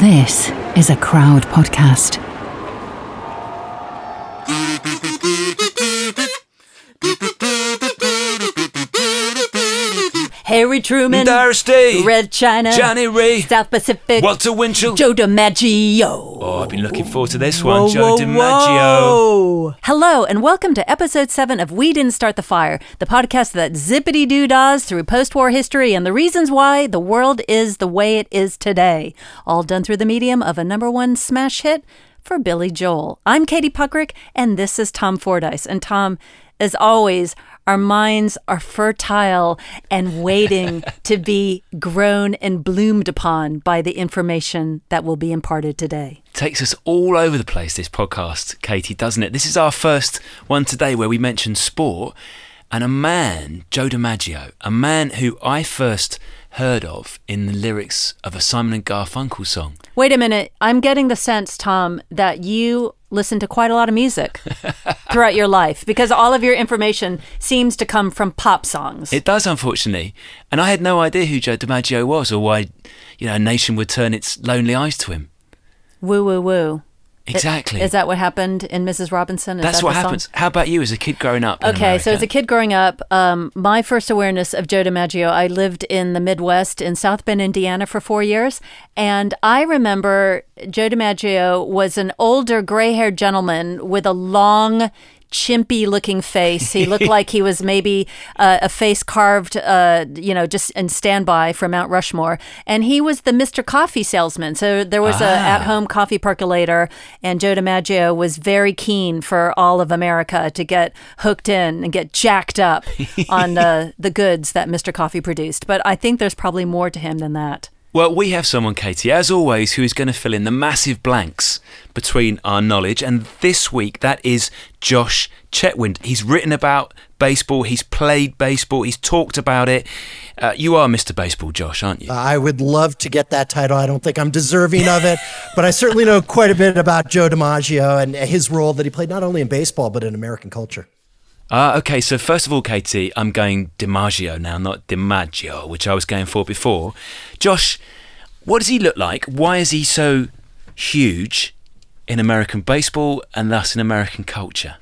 This is a crowd podcast. Truman. Red China, Johnnie Ray. South Pacific, Walter Winchell. Joe DiMaggio. Oh, I've been looking forward to this one. Whoa, Joe whoa, DiMaggio. whoa. Hello, and welcome to episode seven of We Didn't Start the Fire, the podcast that zippity doo dahs through post war history and the reasons why the world is the way it is today. All done through the medium of a number one smash hit for Billy Joel. I'm Katie Puckrick, and this is Tom Fordyce. And Tom, as always, our minds are fertile and waiting to be grown and bloomed upon by the information that will be imparted today. Takes us all over the place, this podcast, Katie, doesn't it? This is our first one today where we mention sport and a man, Joe DiMaggio, a man who I first heard of in the lyrics of a Simon and Garfunkel song. Wait a minute. I'm getting the sense, Tom, that you listen to quite a lot of music throughout your life because all of your information seems to come from pop songs. It does, unfortunately. And I had no idea who Joe DiMaggio was or why, you know, a nation would turn its lonely eyes to him. woo, woo, woo. Exactly. Is that what happened in Mrs. Robinson? Is That's that what happens. How about you as a kid growing up? Okay, so as a kid growing up, um, my first awareness of Joe DiMaggio, I lived in the Midwest in South Bend, Indiana for four years. And I remember Joe DiMaggio was an older gray haired gentleman with a long, chimpy looking face. He looked like he was maybe uh, a face carved, uh, you know, just in standby for Mount Rushmore. And he was the Mr. Coffee salesman. So there was a Ah. at home coffee percolator, and Joe DiMaggio was very keen for all of America to get hooked in and get jacked up on the, the goods that Mr. Coffee produced. But I think there's probably more to him than that. Well, we have someone, Katie, as always, who is going to fill in the massive blanks between our knowledge. And this week, that is Josh Chetwynd. He's written about baseball, he's played baseball, he's talked about it. Uh, you are Mr. Baseball, Josh, aren't you? I would love to get that title. I don't think I'm deserving of it, but I certainly know quite a bit about Joe DiMaggio and his role that he played not only in baseball but in American culture. Ah, okay, so first of all, Katie, I'm going DiMaggio now, not DiMaggio, which I was going for before. Josh, what does he look like? Why is he so huge in American baseball and thus in American culture?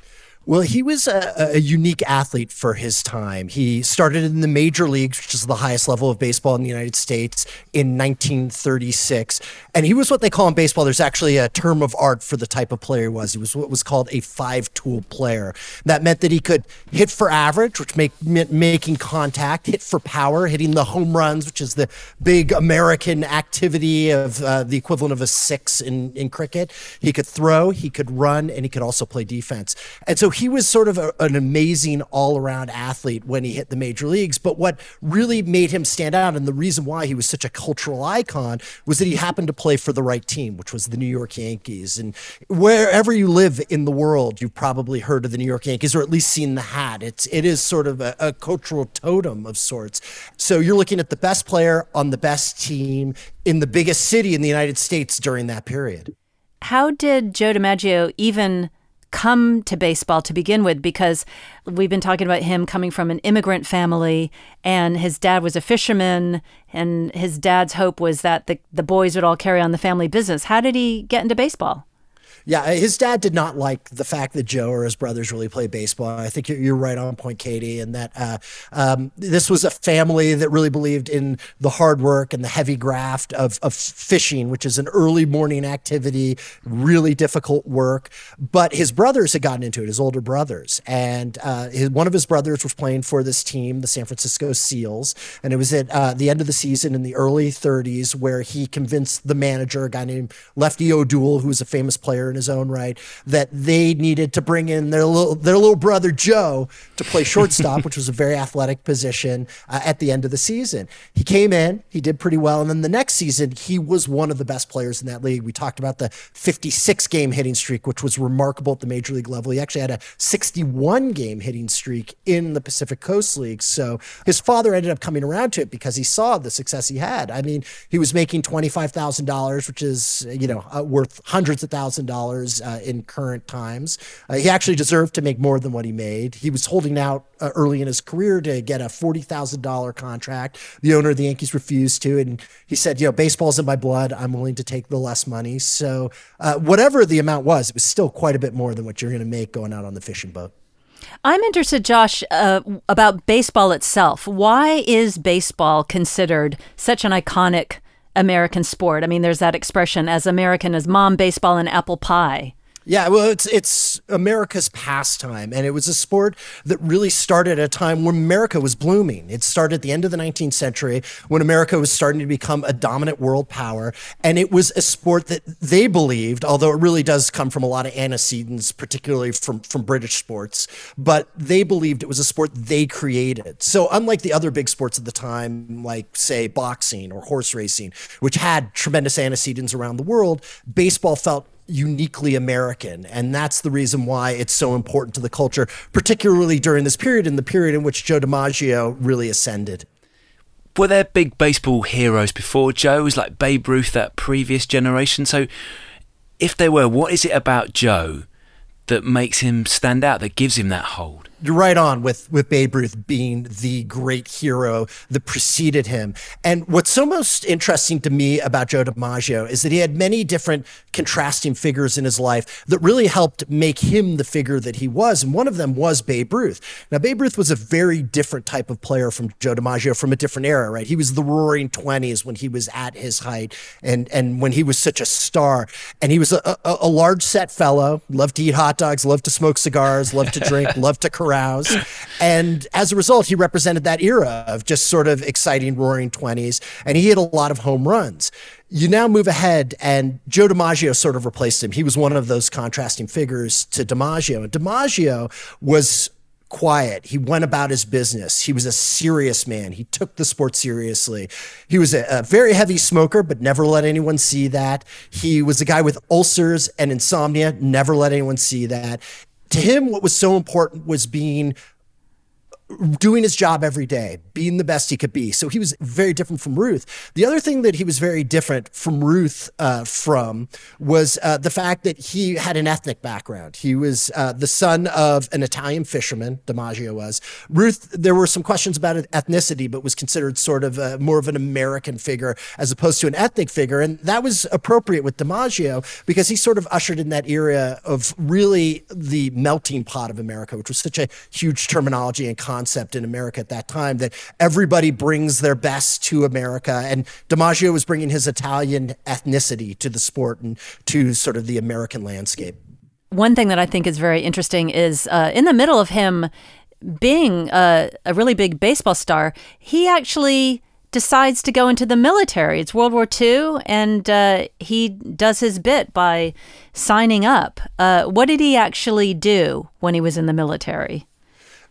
Well, he was a, a unique athlete for his time. He started in the major leagues, which is the highest level of baseball in the United States, in 1936. And he was what they call in baseball, there's actually a term of art for the type of player he was. He was what was called a five tool player. That meant that he could hit for average, which make, meant making contact, hit for power, hitting the home runs, which is the big American activity of uh, the equivalent of a six in, in cricket. He could throw, he could run, and he could also play defense. And so was sort of a, an amazing all around athlete when he hit the major leagues. But what really made him stand out, and the reason why he was such a cultural icon, was that he happened to play for the right team, which was the New York Yankees. And wherever you live in the world, you've probably heard of the New York Yankees or at least seen the hat. It's it is sort of a, a cultural totem of sorts. So you're looking at the best player on the best team in the biggest city in the United States during that period. How did Joe DiMaggio even come to baseball to begin with? Because we've been talking about him coming from an immigrant family, and his dad was a fisherman, and his dad's hope was that the, the boys would all carry on the family business. How did he get into baseball? Yeah, his dad did not like the fact that Joe or his brothers really played baseball. I think you're, you're right on point, Katie, and that uh, um, this was a family that really believed in the hard work and the heavy graft of, of fishing, which is an early morning activity, really difficult work. But his brothers had gotten into it, his older brothers, and uh, his, one of his brothers was playing for this team, the San Francisco Seals, and it was at uh, the end of the season in the early 30s where he convinced the manager, a guy named Lefty O'Doul, who was a famous player in his own right, that they needed to bring in their little their little brother Joe to play shortstop, which was a very athletic position uh, at the end of the season. He came in, he did pretty well, and then the next season he was one of the best players in that league. We talked about the 56 game hitting streak, which was remarkable at the major league level. He actually had a 61 game hitting streak in the Pacific Coast League. So his father ended up coming around to it because he saw the success he had. I mean, he was making $25,000, which is, you know, uh, worth hundreds of thousands dollars uh, in current times. Uh, he actually deserved to make more than what he made. He was holding out uh, early in his career to get a forty thousand dollar contract. The owner of the Yankees refused to, and he said, "You know, baseball's in my blood. I'm willing to take the less money." So, uh, whatever the amount was, it was still quite a bit more than what you're going to make going out on the fishing boat. I'm interested, Josh, uh, about baseball itself. Why is baseball considered such an iconic American sport? I mean, there's that expression as American as mom, baseball, and apple pie. Yeah, well, it's it's America's pastime, and it was a sport that really started at a time when America was blooming. It started at the end of the 19th century when America was starting to become a dominant world power, and it was a sport that they believed, although it really does come from a lot of antecedents, particularly from from British sports, but they believed it was a sport they created. So unlike the other big sports at the time, like say boxing or horse racing, which had tremendous antecedents around the world, baseball felt uniquely American. And that's the reason why it's so important to the culture, particularly during this period, in the period in which Joe DiMaggio really ascended. Were there big baseball heroes before Joe? Was like Babe Ruth that previous generation? So, if there were, what is it about Joe that makes him stand out, that gives him that hold? You're right on with with Babe Ruth being the great hero that preceded him. And what's so most interesting to me about Joe DiMaggio is that he had many different contrasting figures in his life that really helped make him the figure that he was. And one of them was Babe Ruth. Now, Babe Ruth was a very different type of player from Joe DiMaggio from a different era, right? He was the roaring 20s when he was at his height and and when he was such a star. And he was a, a, a large set fellow, loved to eat hot dogs, loved to smoke cigars, loved to drink, loved to carouse. And as a result, he represented that era of just sort of exciting, roaring 20s. And he hit a lot of home runs. You now move ahead, and Joe DiMaggio sort of replaced him. He was one of those contrasting figures to DiMaggio. And DiMaggio was quiet. He went about his business. He was a serious man. He took the sport seriously. He was a, a, very heavy smoker, but never let anyone see that. He was a guy with ulcers and insomnia, never let anyone see that to him, what was so important was being doing his job every day, being the best he could be. So he was very different from Ruth. The other thing that he was very different from Ruth uh, from was uh, the fact that he had an ethnic background. He was uh, the son of an Italian fisherman, DiMaggio was. Ruth, there were some questions about ethnicity, but was considered sort of a, more of an American figure as opposed to an ethnic figure. And that was appropriate with DiMaggio because he sort of ushered in that era of really the melting pot of America, which was such a huge terminology and concept concept in America at that time that everybody brings their best to America. And DiMaggio was bringing his Italian ethnicity to the sport and to sort of the American landscape. One thing that I think is very interesting is uh, in the middle of him being a, a really big baseball star, he actually decides to go into the military. It's World War II, and uh, he does his bit by signing up. Uh, what did he actually do when he was in the military?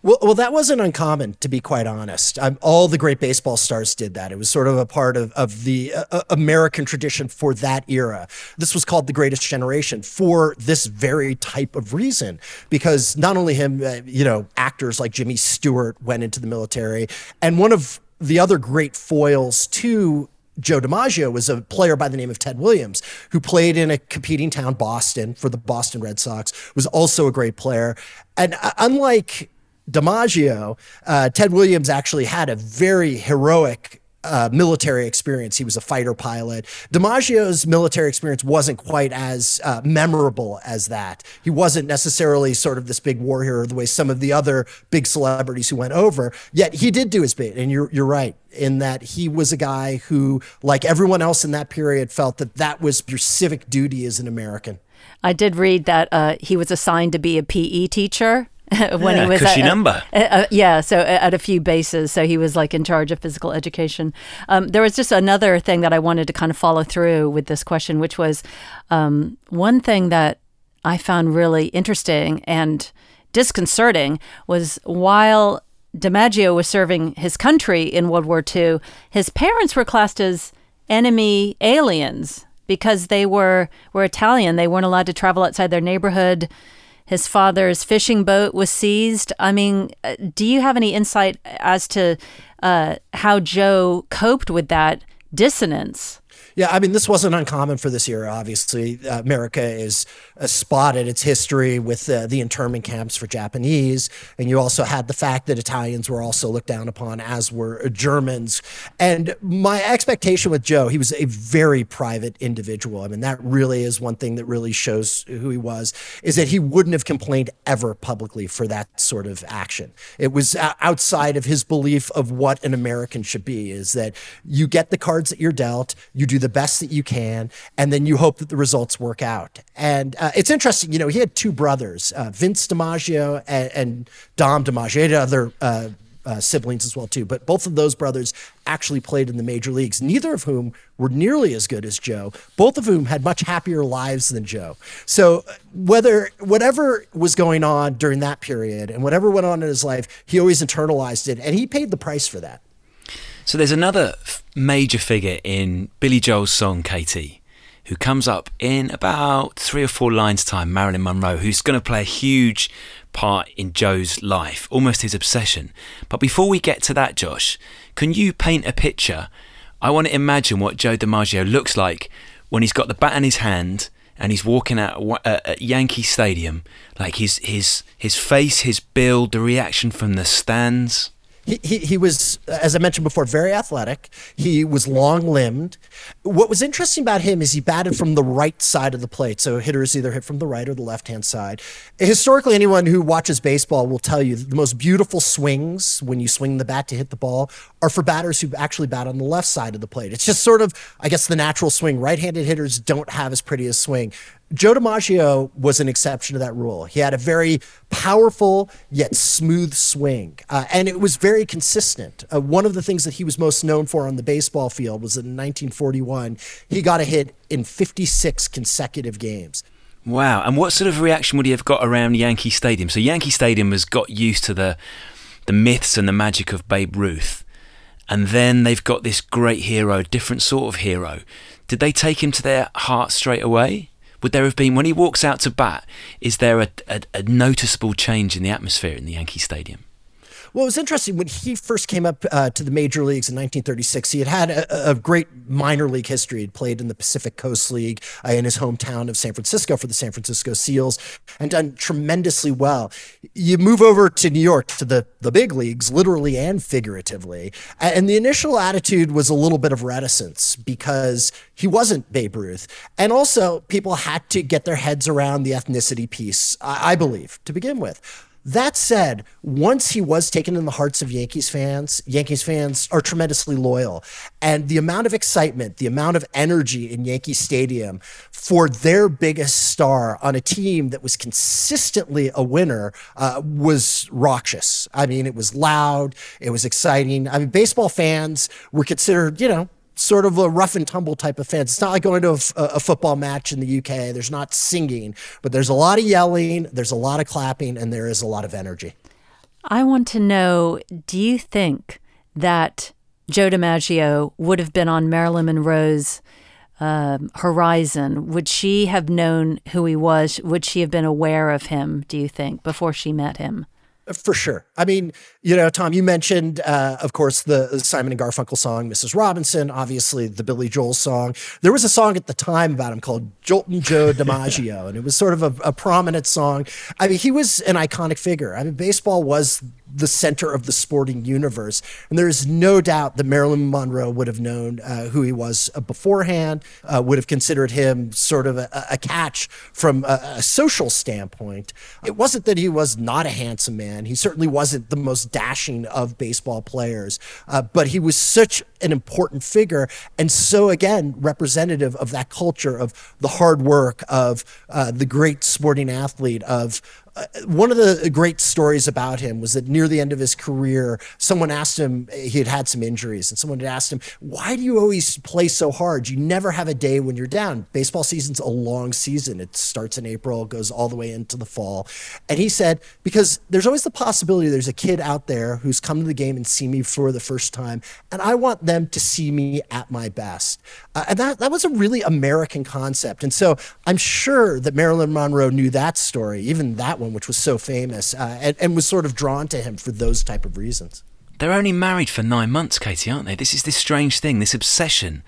Well, well, that wasn't uncommon, to be quite honest. Um, all the great baseball stars did that. It was sort of a part of, of the uh, uh, American tradition for that era. This was called the greatest generation for this very type of reason, because not only him, uh, you know, actors like Jimmy Stewart went into the military, and one of the other great foils to Joe DiMaggio was a player by the name of Ted Williams, who played in a competing town, Boston, for the Boston Red Sox, was also a great player. And uh, unlike DiMaggio, uh, Ted Williams actually had a very heroic uh, military experience. He was a fighter pilot. DiMaggio's military experience wasn't quite as uh, memorable as that. He wasn't necessarily sort of this big war hero the way some of the other big celebrities who went over. Yet he did do his bit, and you're you're right in that he was a guy who, like everyone else in that period, felt that that was your civic duty as an American. I did read that uh, he was assigned to be a PE teacher when yeah, he was cushy at, number. yeah, so at a few bases, so he was like in charge of physical education. Um, there was just another thing that I wanted to kind of follow through with this question, which was um, one thing that I found really interesting and disconcerting was while DiMaggio was serving his country in World War II, his parents were classed as enemy aliens because they were were Italian. They weren't allowed to travel outside their neighborhood his father's fishing boat was seized. I mean, uh, do you have any insight as to uh, how Joe coped with that dissonance? Yeah, I mean, this wasn't uncommon for this era. Obviously, uh, America is uh, spotted its history with uh, the internment camps for Japanese, and you also had the fact that Italians were also looked down upon, as were Germans. And my expectation with Joe, he was a very private individual. I mean, that really is one thing that really shows who he was, is that he wouldn't have complained ever publicly for that sort of action. It was outside of his belief of what an American should be, is that you get the cards that you're dealt, you do the best that you can, and then you hope that the results work out. And uh, it's interesting, you know, he had two brothers, uh, Vince DiMaggio and, and Dom DiMaggio. He had other uh, uh, siblings as well too, but both of those brothers actually played in the major leagues. Neither of whom were nearly as good as Joe. Both of whom had much happier lives than Joe. So whether whatever was going on during that period and whatever went on in his life, he always internalized it, and he paid the price for that. So there's another f- major figure in Billy Joel's song Katie, who comes up in about three or four lines' time, Marilyn Monroe, who's going to play a huge part in Joe's life, almost his obsession. But before we get to that, Josh, can you paint a picture? I want to imagine what Joe DiMaggio looks like when he's got the bat in his hand and he's walking out at Yankee Stadium, like his his his face, his build, the reaction from the stands he, he, was, as I mentioned before, very athletic. He was long limbed. What was interesting about him is he batted from the right side of the plate. So hitters either hit from the right or the left hand side. Historically, anyone who watches baseball will tell you the most beautiful swings when you swing the bat to hit the ball are for batters who actually bat on the left side of the plate. It's just sort of, I guess, the natural swing. Right handed hitters don't have as pretty a swing. Joe DiMaggio was an exception to that rule. He had a very powerful yet smooth swing, uh, and it was very consistent. Uh, one of the things that he was most known for on the baseball field was that in 1941 he got a hit in 56 consecutive games. Wow! And what sort of reaction would he have got around Yankee Stadium? So Yankee Stadium has got used to the the myths and the magic of Babe Ruth, and then they've got this great hero, a different sort of hero. Did they take him to their heart straight away? Would there have been when he walks out to bat? Is there a, a, a noticeable change in the atmosphere in the Yankee Stadium? Well, it was interesting when he first came up uh, to the major leagues in 1936. He had had a, a, great minor league history. He'd played in the Pacific Coast League uh, in his hometown of San Francisco for the San Francisco Seals and done tremendously well. You move over to New York to the, the big leagues, literally and figuratively. And the initial attitude was a little bit of reticence because he wasn't Babe Ruth. And also, people had to get their heads around the ethnicity piece, I, I believe, to begin with. That said, once he was taken in the hearts of Yankees fans, Yankees fans are tremendously loyal. And the amount of excitement, the amount of energy in Yankee Stadium for their biggest star on a team that was consistently a winner uh, was raucous. I mean, it was loud, it was exciting. I mean, baseball fans were considered, you know, sort of a rough and tumble type of fans. It's not like going to a, a, football match in the UK. There's not singing, but there's a lot of yelling, there's a lot of clapping, and there is a lot of energy. I want to know do you think that Joe DiMaggio would have been on Marilyn Monroe's um, horizon? Would she have known who he was? Would she have been aware of him, do you think, before she met him? For sure. I mean, you know, Tom, you mentioned, uh, of course, the Simon and Garfunkel song, Mrs. Robinson, obviously the Billy Joel song. There was a song at the time about him called Joltin' Joe DiMaggio, and it was sort of a, a prominent song. I mean, he was an iconic figure. I mean, baseball was the center of the sporting universe. And there is no doubt that Marilyn Monroe would have known uh, who he was uh, beforehand, uh, would have considered him sort of a, a catch from a, a, social standpoint. It wasn't that he was not a handsome man. He certainly wasn't the most dashing of baseball players, uh, but he was such an important figure and so, again, representative of that culture of the hard work, of uh, the great sporting athlete, of one of the great stories about him was that near the end of his career, someone asked him, he had had some injuries, and someone had asked him, Why do you always play so hard? You never have a day when you're down. Baseball season's a long season. It starts in April, goes all the way into the fall. And he said, Because there's always the possibility there's a kid out there who's come to the game and seen me for the first time, and I want them to see me at my best. Uh, and that, that was a really American concept. And so I'm sure that Marilyn Monroe knew that story, even that one, which was so famous, uh, and, and was sort of drawn to him for those type of reasons. They're only married for nine months, Katie, aren't they? This is this strange thing, this obsession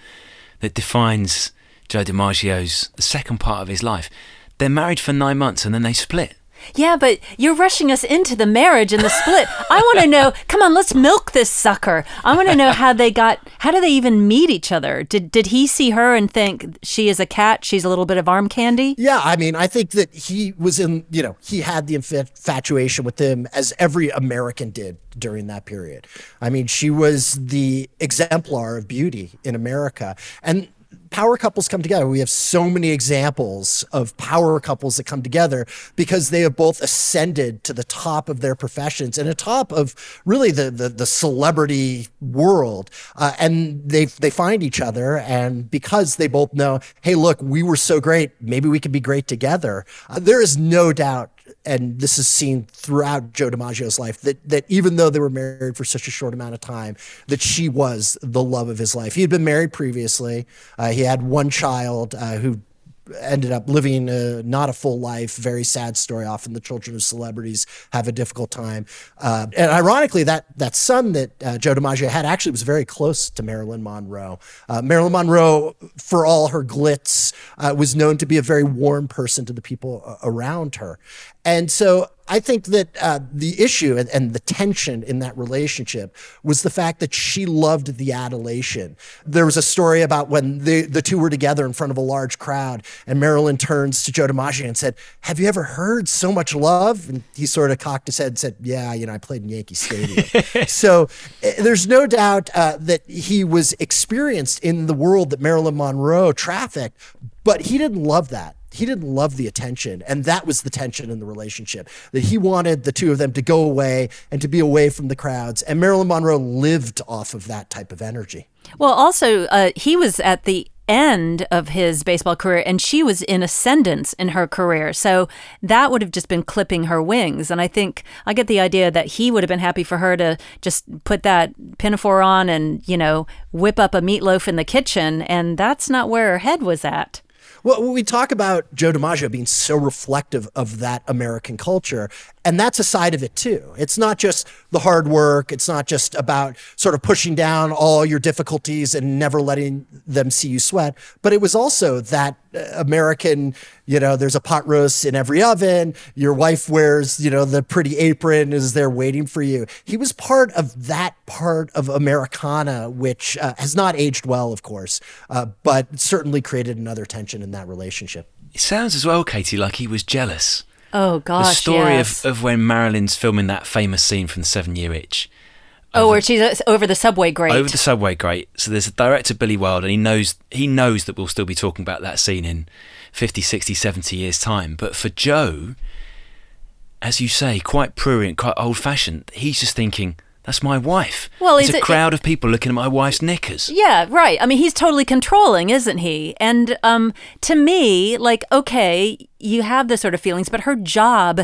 that defines Joe DiMaggio's the second part of his life. They're married for nine months and then they split. Yeah, but you're rushing us into the marriage and the split. I want to know. Come on, let's milk this sucker. I want to know how they got. How do they even meet each other? Did did he see her and think she is a cat? She's a little bit of arm candy. Yeah, I mean, I think that he was in. You know, he had the infatuation with him as every American did during that period. I mean, she was the exemplar of beauty in America, and power couples come together. We have so many examples of power couples that come together because they have both ascended to the top of their professions and a top of really the the, the celebrity world, uh, and they they find each other, and because they both know, hey, look, we were so great, maybe we could be great together. Uh, there is no doubt and this is seen throughout Joe DiMaggio's life that that even though they were married for such a short amount of time, that she was the love of his life. He had been married previously. Uh, he had one child uh, who ended up living uh, not a full life. Very sad story. Often the children of celebrities have a difficult time. Uh, and ironically, that that son that uh, Joe DiMaggio had actually was very close to Marilyn Monroe. Uh, Marilyn Monroe, for all her glitz, uh, was known to be a very warm person to the people uh, around her. And so I think that uh, the issue and, and, the tension in that relationship was the fact that she loved the adulation. There was a story about when the, the two were together in front of a large crowd, and Marilyn turns to Joe DiMaggio and said, Have you ever heard so much love? And he sort of cocked his head and said, Yeah, you know, I played in Yankee Stadium. so uh, there's no doubt uh, that he was experienced in the world that Marilyn Monroe trafficked, but he didn't love that he didn't love the attention and that was the tension in the relationship that he wanted the two of them to go away and to be away from the crowds and marilyn monroe lived off of that type of energy. Well also uh, he was at the end of his baseball career and she was in ascendance in her career so that would have just been clipping her wings and i think i get the idea that he would have been happy for her to just put that pinafore on and you know whip up a meatloaf in the kitchen and that's not where her head was at well, we talk about Joe DiMaggio being so reflective of that American culture, and that's a side of it too. It's not just the hard work. It's not just about sort of pushing down all your difficulties and never letting them see you sweat, but it was also that American, you know, there's a pot roast in every oven. Your wife wears, you know, the pretty apron is there waiting for you. He was part of that part of Americana, which uh, has not aged well, of course, uh, but certainly created another tension in that relationship. It sounds as well, Katie, like he was jealous Oh gosh, the story yes. of, of when Marilyn's filming that famous scene from the Seven Year Itch. Oh, where she's uh, over the subway grate. Over the subway grate. So there's a director, Billy Wilder, and he knows he knows that we'll still be talking about that scene in 50, 60, 70 years' time. But for Joe, as you say, quite prurient, quite old fashioned, he's just thinking, that's my wife. Well, it's a it, crowd of people looking at my wife's knickers. Yeah, right. I mean, he's totally controlling, isn't he? And um, to me, like, okay, you have this sort of feelings, but her job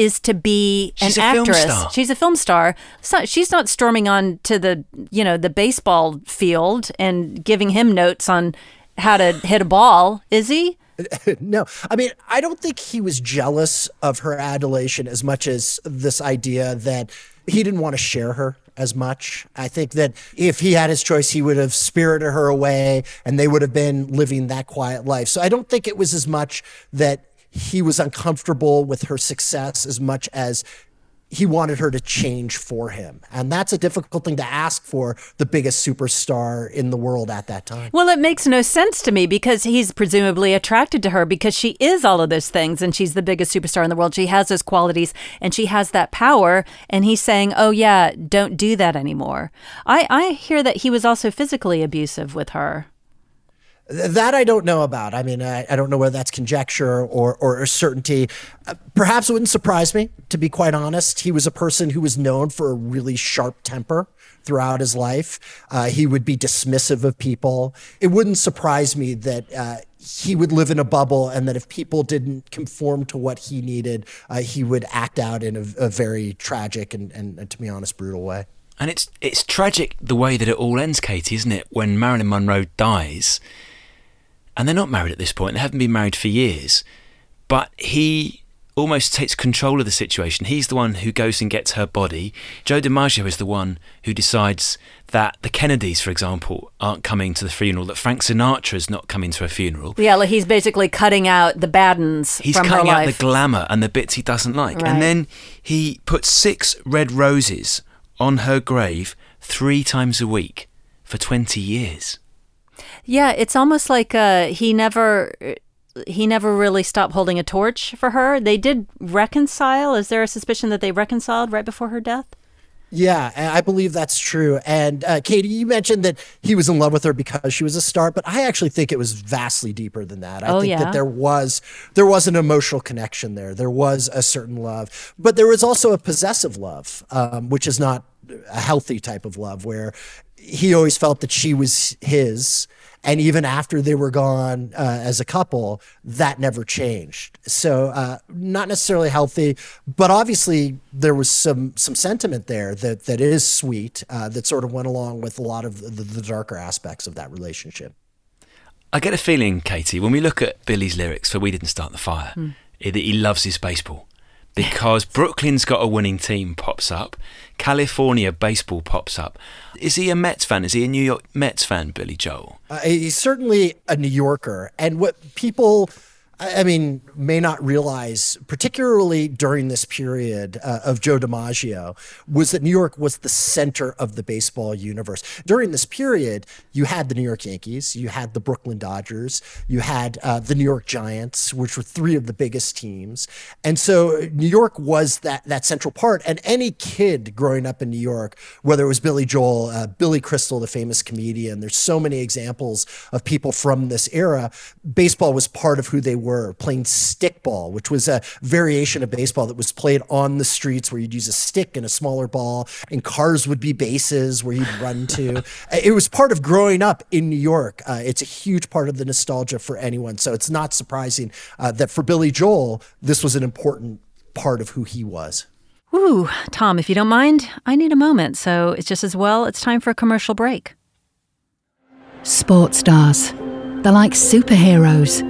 is to be she's an actress. She's a film star. So she's not storming on to the you know the baseball field and giving him notes on how to hit a ball, is he? no, I mean, I don't think he was jealous of her adulation as much as this idea that he didn't want to share her as much. I think that if he had his choice, he would have spirited her away and they would have been living that quiet life. So I don't think it was as much that he was uncomfortable with her success as much as he wanted her to change for him. And that's a difficult thing to ask for the biggest superstar in the world at that time. Well, it makes no sense to me because he's presumably attracted to her because she is all of those things and she's the biggest superstar in the world. She has those qualities and she has that power. And he's saying, oh, yeah, don't do that anymore. I, I hear that he was also physically abusive with her. That I don't know about. I mean, I, I don't know whether that's conjecture or, or, certainty. Uh, perhaps it wouldn't surprise me, to be quite honest. He was a person who was known for a really sharp temper throughout his life. Uh, he would be dismissive of people. It wouldn't surprise me that uh, he would live in a bubble and that if people didn't conform to what he needed, uh, he would act out in a, a very tragic and, and, and, to be honest, brutal way. And it's it's tragic the way that it all ends, Katie, isn't it? When Marilyn Monroe dies and they're not married at this point. They haven't been married for years. But he almost takes control of the situation. He's the one who goes and gets her body. Joe DiMaggio is the one who decides that the Kennedys, for example, aren't coming to the funeral, that Frank Sinatra is not coming to her funeral. Yeah, like he's basically cutting out the baddens He's cutting out the glamour and the bits he doesn't like. Right. And then he puts six red roses on her grave three times a week for 20 years. Yeah, it's almost like uh, he never he never really stopped holding a torch for her. They did reconcile. Is there a suspicion that they reconciled right before her death? Yeah, I believe that's true. And uh, Katie, you mentioned that he was in love with her because she was a star, but I actually think it was vastly deeper than that. I Oh, think yeah? that there was there was an emotional connection there. There was a certain love, but there was also a possessive love, um, which is not a healthy type of love, where he always felt that she was his. And even after they were gone uh, as a couple, that never changed. So uh, not necessarily healthy, but obviously there was some some sentiment there that that is sweet uh, that sort of went along with a lot of the, the darker aspects of that relationship. I get a feeling, Katie, when we look at Billy's lyrics for We Didn't Start the Fire, eh, that he loves his baseball. Because Brooklyn's got a winning team pops up, California baseball pops up. Is he a Mets fan? Is he a New York Mets fan, Billy Joel? Uh, he's certainly a New Yorker, and what people, I mean, may not realize, particularly during this period uh, of Joe DiMaggio, was that New York was the center of the baseball universe. During this period, you had the New York Yankees, you had the Brooklyn Dodgers, you had uh, the New York Giants, which were three of the biggest teams, and so New York was that that central part. And any kid growing up in New York, whether it was Billy Joel, uh, Billy Crystal, the famous comedian, there's so many examples of people from this era. Baseball was part of who they were. Playing stickball, which was a variation of baseball that was played on the streets, where you'd use a stick and a smaller ball, and cars would be bases where you'd run to. it was part of growing up in New York. Uh, it's a huge part of the nostalgia for anyone. So it's not surprising uh, that for Billy Joel, this was an important part of who he was. Ooh, Tom, if you don't mind, I need a moment. So it's just as well it's time for a commercial break. Sports stars. They're like superheroes.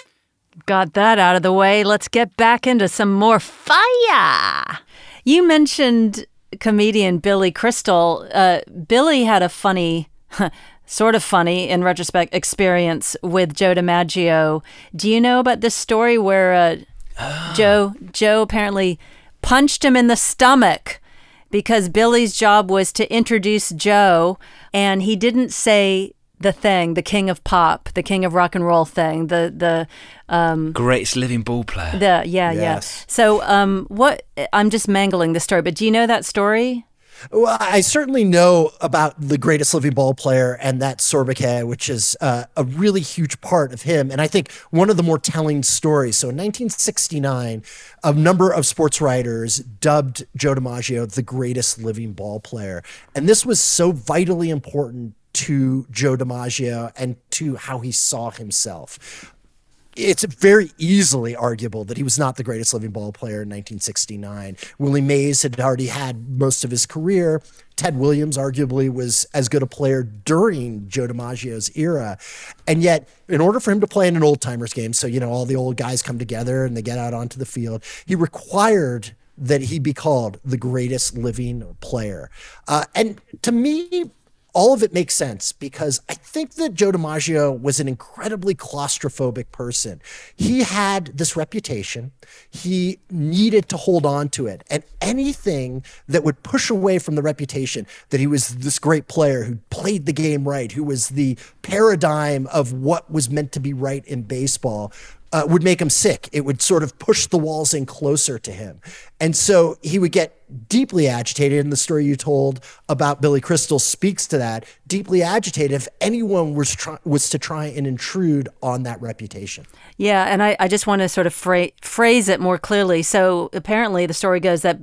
Got that out of the way. Let's get back into some more fire. You mentioned comedian Billy Crystal. Uh, Billy had a funny, sort of funny in retrospect, experience with Joe DiMaggio. Do you know about this story where uh, Joe Joe apparently punched him in the stomach because Billy's job was to introduce Joe, and he didn't say the thing, the king of pop, the king of rock and roll thing, the the Greatest living ball player. the yeah Yes. yeah. So um, what? I'm just mangling the story, but do you know that story? Well, I certainly know about the greatest living ball player and that sobriquet, which is uh, a really huge part of him. And I think one of the more telling stories. So in 1969, a number of sports writers dubbed Joe DiMaggio the greatest living ball player. And this was so vitally important to Joe DiMaggio and to how he saw himself it's very easily arguable that he was not the greatest living ball player in 1969. Willie Mays had already had most of his career. Ted Williams arguably was as good a player during Joe DiMaggio's era. And yet, in order for him to play in an old timers game, so, you know, all the old guys come together and they get out onto the field, he required that he be called the greatest living player. Uh, and to me, all of it makes sense because I think that Joe DiMaggio was an incredibly claustrophobic person. He had this reputation. He needed to hold on to it. And anything that would push away from the reputation that he was this great player who played the game right, who was the paradigm of what was meant to be right in baseball, uh, would make him sick. It would sort of push the walls in closer to him. And so he would get deeply agitated. And the story you told about Billy Crystal speaks to that. Deeply agitated if anyone was, try- was to try and intrude on that reputation. Yeah, and I, I just want to sort of fra- phrase it more clearly. So apparently, the story goes that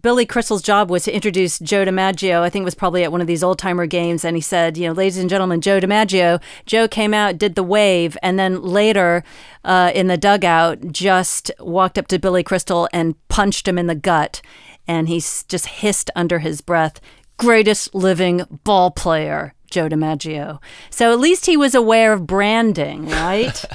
Billy Crystal's job was to introduce Joe DiMaggio. I think it was probably at one of these old timer games, and he said, you know, ladies and gentlemen, Joe DiMaggio. Joe came out, did the wave, and then later uh, in the dugout, just walked up to Billy Crystal and punched him in the gut, and he just hissed under his breath, "Greatest living ball player." Joe DiMaggio. So at least he was aware of branding, right?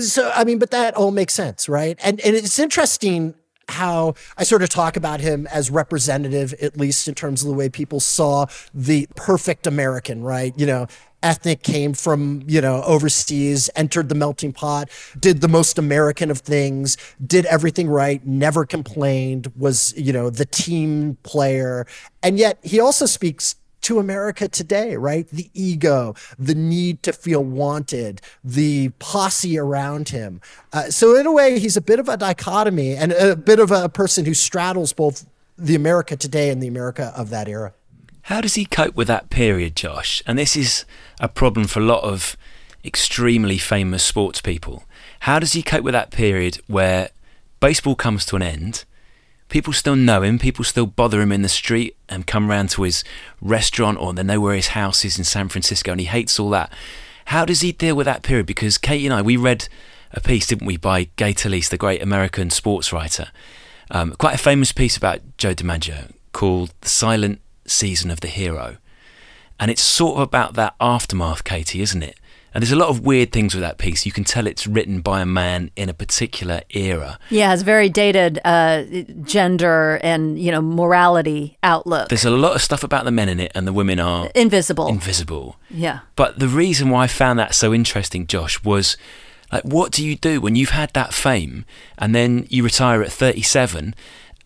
So I mean, but that all makes sense, right? And and it's interesting how I sort of talk about him as representative, at least in terms of the way people saw the perfect American, right? You know, ethnic came from, you know, overseas, entered the melting pot, did the most American of things, did everything right, never complained, was, you know, the team player. And yet he also speaks to America today, right? The ego, the need to feel wanted, the posse around him. Uh, so, in a way, he's a bit of a dichotomy and a bit of a person who straddles both the America today and the America of that era. How does he cope with that period, Josh? And this is a problem for a lot of extremely famous sports people. How does he cope with that period where baseball comes to an end? People still know him. People still bother him in the street and come round to his restaurant or they know where his house is in San Francisco and he hates all that. How does he deal with that period? Because Katie and I, we read a piece, didn't we, by Gay Talese, the great American sports writer. Um, quite a famous piece about Joe DiMaggio called The Silent Season of the Hero. And it's sort of about that aftermath, Katie, isn't it? And there's a lot of weird things with that piece. You can tell it's written by a man in a particular era. Yeah, it's very dated uh, gender and you know morality outlook. There's a lot of stuff about the men in it, and the women are invisible. Invisible. Yeah. But the reason why I found that so interesting, Josh, was like, what do you do when you've had that fame and then you retire at 37,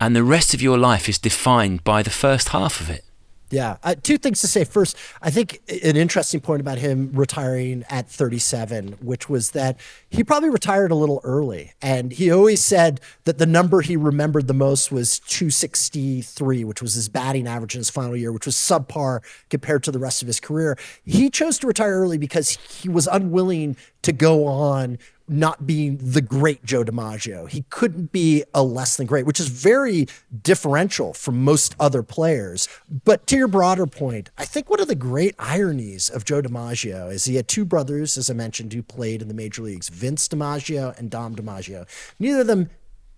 and the rest of your life is defined by the first half of it? Yeah. Uh, two things to say. First, I think an interesting point about him retiring at 37, which was that he probably retired a little early. And he always said that the number he remembered the most was 263, which was his batting average in his final year, which was subpar compared to the rest of his career. He chose to retire early because he was unwilling to go on not being the great Joe DiMaggio. He couldn't be a less than great, which is very differential from most other players. But to your broader point, I think one of the great ironies of Joe DiMaggio is he had two brothers, as I mentioned, who played in the major leagues, Vince DiMaggio and Dom DiMaggio. Neither of them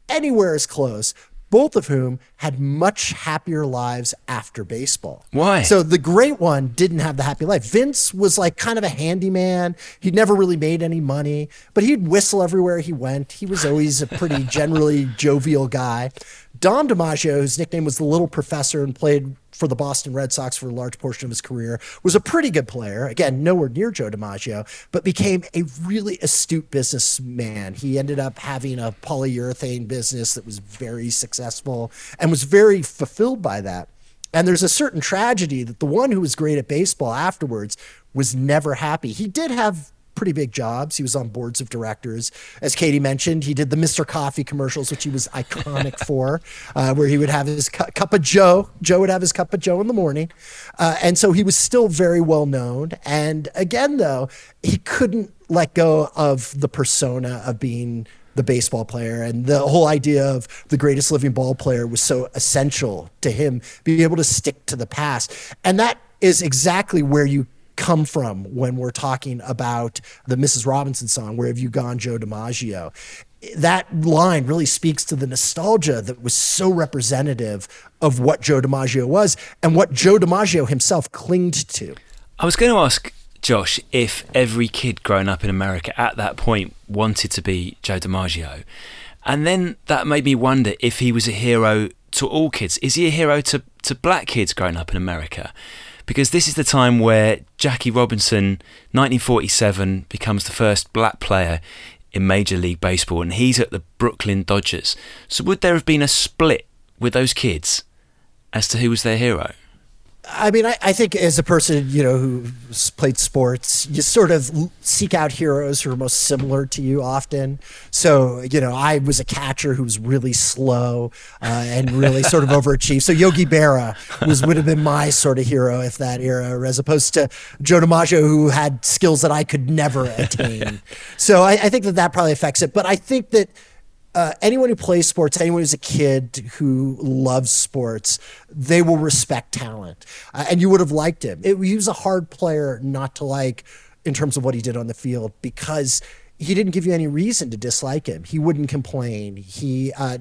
anywhere as close, both of whom had much happier lives after baseball. Why? So the great one didn't have the happy life. Vince was like kind of a handyman. He never really made any money, but he'd whistle everywhere he went. He was always a pretty generally jovial guy. Dom DiMaggio, whose nickname was the Little Professor and played for the Boston Red Sox for a large portion of his career, was a pretty good player. Again, nowhere near Joe DiMaggio, but became a really astute businessman. He ended up having a polyurethane business that was very successful and was very fulfilled by that. And there's a certain tragedy that the one who was great at baseball afterwards was never happy. He did have pretty big jobs. He was on boards of directors. As Katie mentioned, he did the Mr. Coffee commercials, which he was iconic for, uh, where he would have his cu- cup of Joe. Joe would have his cup of Joe in the morning. Uh, and so he was still very well known. And again, though, he couldn't let go of the persona of being the baseball player and the whole idea of the greatest living ball player was so essential to him being able to stick to the past and that is exactly where you come from when we're talking about the Mrs. Robinson song, Where Have You Gone, Joe DiMaggio? That line really speaks to the nostalgia that was so representative of what Joe DiMaggio was and what Joe DiMaggio himself clinged to. I was going to ask Josh if every kid growing up in America at that point wanted to be Joe DiMaggio. And then that made me wonder if he was a hero to all kids. Is he a hero to, to black kids growing up in America? Because this is the time where Jackie Robinson, 1947, becomes the first black player in Major League Baseball, and he's at the Brooklyn Dodgers. So, would there have been a split with those kids as to who was their hero? I mean, I, I think as a person, you know, who's played sports, you sort of seek out heroes who are most similar to you often. So, you know, I was a catcher who was really slow uh, and really sort of overachieved. So Yogi Berra was would have been my sort of hero if that era, as opposed to Joe DiMaggio, who had skills that I could never attain. So I, I think that that probably affects it. But I think that uh, anyone who plays sports, anyone who's a kid who loves sports, they will respect talent. Uh, and you would have liked him. It, he was a hard player not to like in terms of what he did on the field because he didn't give you any reason to dislike him. He wouldn't complain. He uh,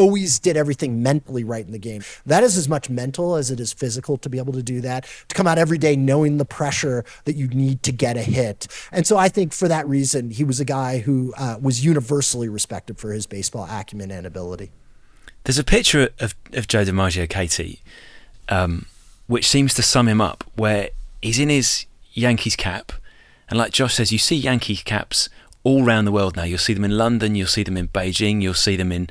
always did everything mentally right in the game. That is as much mental as it is physical to be able to do that, to come out every day knowing the pressure that you need to get a hit. And so I think for that reason, he was a guy who uh, was universally respected for his baseball acumen and ability. There's a picture of, of Joe DiMaggio, Katie, um, which seems to sum him up, where he's in his Yankees cap. And like Josh says, you see Yankees caps all around the world now. You'll see them in London, you'll see them in Beijing, you'll see them in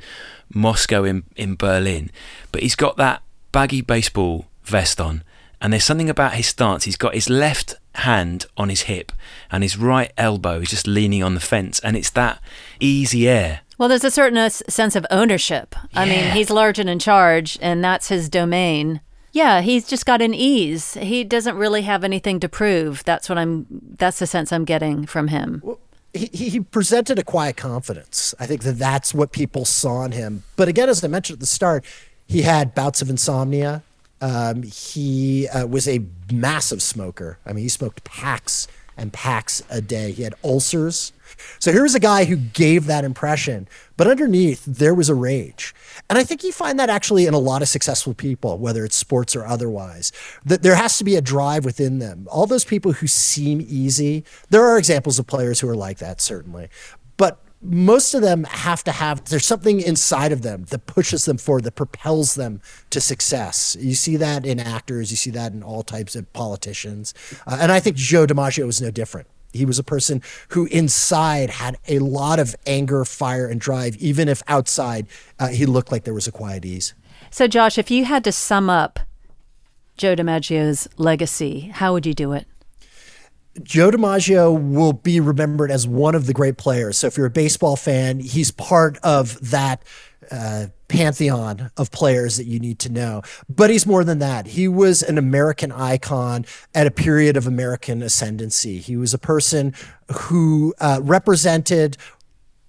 Moscow, in, in Berlin. But he's got that baggy baseball vest on. And there's something about his stance. He's got his left hand on his hip and his right elbow is just leaning on the fence. And it's that easy air. Well, there's a certain uh, sense of ownership. I mean, he's large and in charge, and that's his domain. Yeah, he's just got an ease. He doesn't really have anything to prove. That's what I'm. That's the sense I'm getting from him. he, he he presented a quiet confidence. I think that that's what people saw in him. But again, as I mentioned at the start, he had bouts of insomnia. Um, he uh, was a massive smoker. I mean, he smoked packs and packs a day. He had ulcers. So here was a guy who gave that impression, but underneath there was a rage. And I think you find that actually in a lot of successful people, whether it's sports or otherwise, that there has to be a drive within them. All those people who seem easy, there are examples of players who are like that, certainly. But most of them have to have there's something inside of them that pushes them forward that propels them to success you see that in actors you see that in all types of politicians uh, and i think joe dimaggio was no different he was a person who inside had a lot of anger fire and drive even if outside uh, he looked like there was a quiet ease So, Josh, if you had to sum up Joe DiMaggio's legacy, how would you do it? Joe DiMaggio will be remembered as one of the great players. So if you're a baseball fan, he's part of that uh, pantheon of players that you need to know. But he's more than that. He was an American icon at a period of American ascendancy. He was a person who uh, represented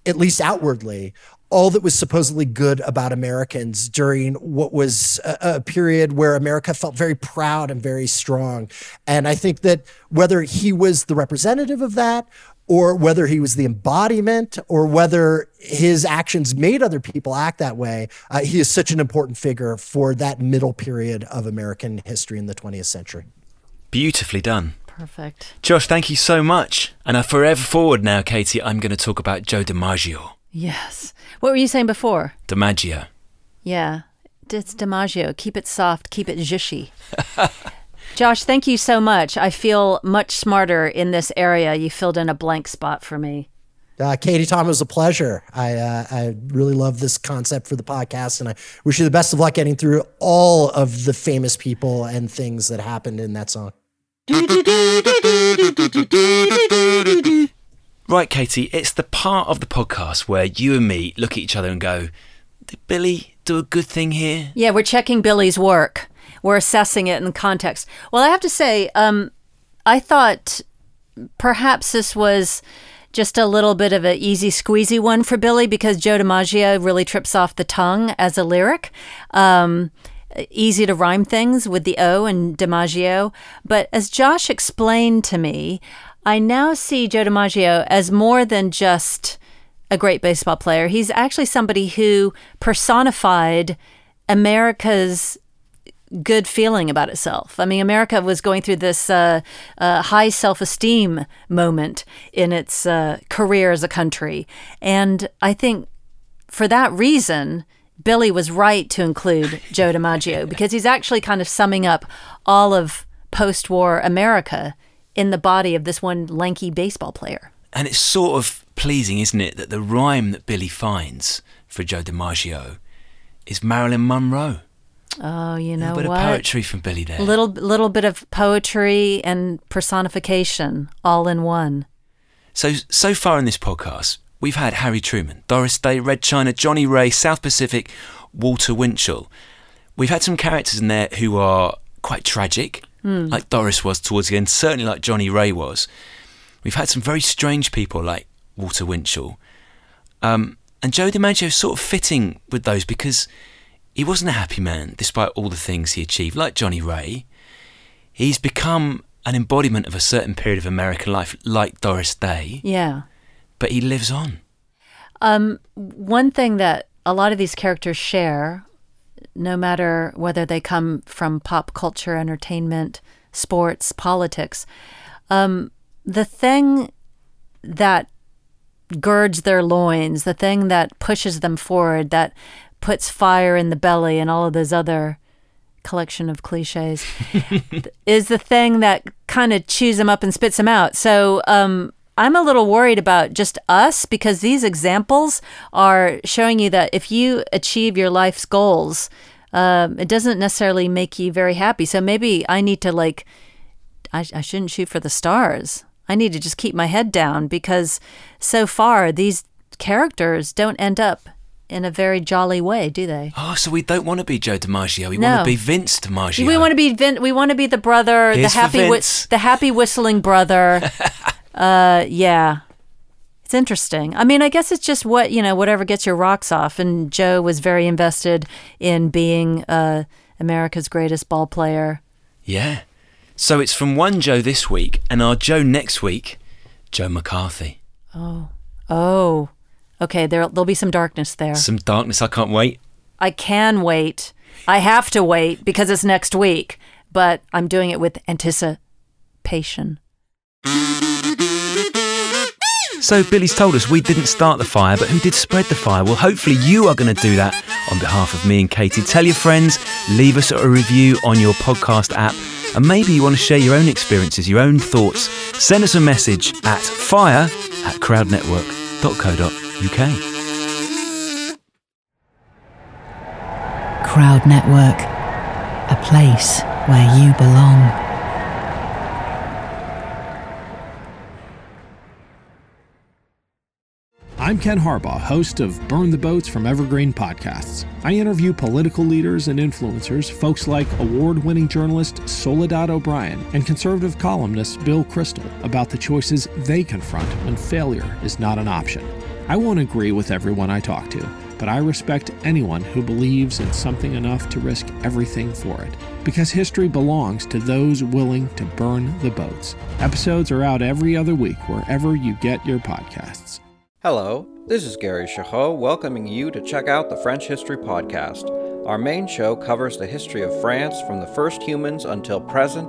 at least outwardly, all that was supposedly good about Americans during what was a, a period where America felt very proud and very strong. And I think that whether he was the representative of that, or whether he was the embodiment, or whether his actions made other people act that way, uh, he is such an important figure for that middle period of American history in the 20th century. Beautifully done. Perfect. Josh, thank you so much. And uh, forever forward now, Katie, I'm going to talk about Joe DiMaggio. Yes. What were you saying before? DiMaggio. Yeah. It's DiMaggio. Keep it soft, keep it zhushy. Josh, thank you so much. I feel much smarter in this area. You filled in a blank spot for me. Uh, Katie, Tom, it was a pleasure. I uh, I really love this concept for the podcast, and I wish you the best of luck getting through all of the famous people and things that happened in that song. Right, Katie, it's the part of the podcast where you and me look at each other and go, Did Billy do a good thing here? Yeah, we're checking Billy's work. We're assessing it in context. Well, I have to say, um, I thought perhaps this was just a little bit of an easy squeezy one for Billy because Joe DiMaggio really trips off the tongue as a lyric. Um, easy to rhyme things with the O and DiMaggio. But as Josh explained to me, I now see Joe DiMaggio as more than just a great baseball player. He's actually somebody who personified America's good feeling about itself. I mean, America was going through this uh, uh, high self esteem moment in its uh, career as a country. And I think for that reason, Billy was right to include Joe DiMaggio because he's actually kind of summing up all of post war America in the body of this one lanky baseball player. And it's sort of pleasing, isn't it, that the rhyme that Billy finds for Joe DiMaggio is Marilyn Monroe. Oh, you know. A little bit what? of poetry from Billy there. little little bit of poetry and personification all in one. So so far in this podcast, we've had Harry Truman, Doris Day, Red China, Johnnie Ray, South Pacific, Walter Winchell. We've had some characters in there who are quite tragic, like Doris was towards the end, certainly like Johnnie Ray was. We've had some very strange people like Walter Winchell. Um, and Joe DiMaggio is sort of fitting with those because he wasn't a happy man despite all the things he achieved, like Johnnie Ray. He's become an embodiment of a certain period of American life, like Doris Day Yeah. but he lives on. Um, one thing that a lot of these characters share, no matter whether they come from pop culture, entertainment, sports, politics, um, the thing that girds their loins, the thing that pushes them forward, that puts fire in the belly, and all of those other collection of cliches, is the thing that kind of chews them up and spits them out. So um, I'm a little worried about just us because these examples are showing you that if you achieve your life's goals, um, it doesn't necessarily make you very happy. So maybe I need to like, I, I shouldn't shoot for the stars. I need to just keep my head down because so far these characters don't end up in a very jolly way, do they? Oh, so we don't want to be Joe DiMaggio. We No. want to be Vince DiMaggio. We want to be Vin- we want to be the brother, Here's the happy whi- the happy whistling brother. uh, yeah, it's interesting. I mean, I guess it's just what you know, whatever gets your rocks off. And Joe was very invested in being uh, America's greatest ball player. Yeah. So it's from one Joe this week, and our Joe next week, Joe McCarthy. Oh. Oh, okay. There there'll be some darkness there. Some darkness. I can't wait. I can wait. I have to wait because it's next week, but I'm doing it with anticipation. So Billy's told us we didn't start the fire, but who did spread the fire? Well, hopefully you are going to do that on behalf of me and Katie. Tell your friends, leave us a review on your podcast app, and maybe you want to share your own experiences, your own thoughts. Send us a message at fire at crowdnetwork.co.uk. Crowd Network, a place where you belong. I'm Ken Harbaugh, host of Burn the Boats from Evergreen Podcasts. I interview political leaders and influencers, folks like award winning journalist Soledad O'Brien and conservative columnist Bill Kristol, about the choices they confront when failure is not an option. I won't agree with everyone I talk to, but I respect anyone who believes in something enough to risk everything for it. Because history belongs to those willing to burn the boats. Episodes are out every other week wherever you get your podcasts. Hello, this is Gary Chahot welcoming you to check out the French History Podcast. Our main show covers the history of France from the first humans until present.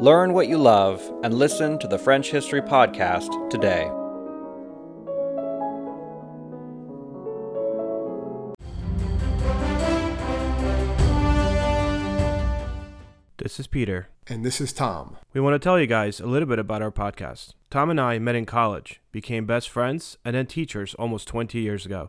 Learn what you love and listen to the French History Podcast today. This is Peter. And this is Tom. We want to tell you guys a little bit about our podcast. Tom and I met in college, became best friends, and then teachers almost 20 years ago.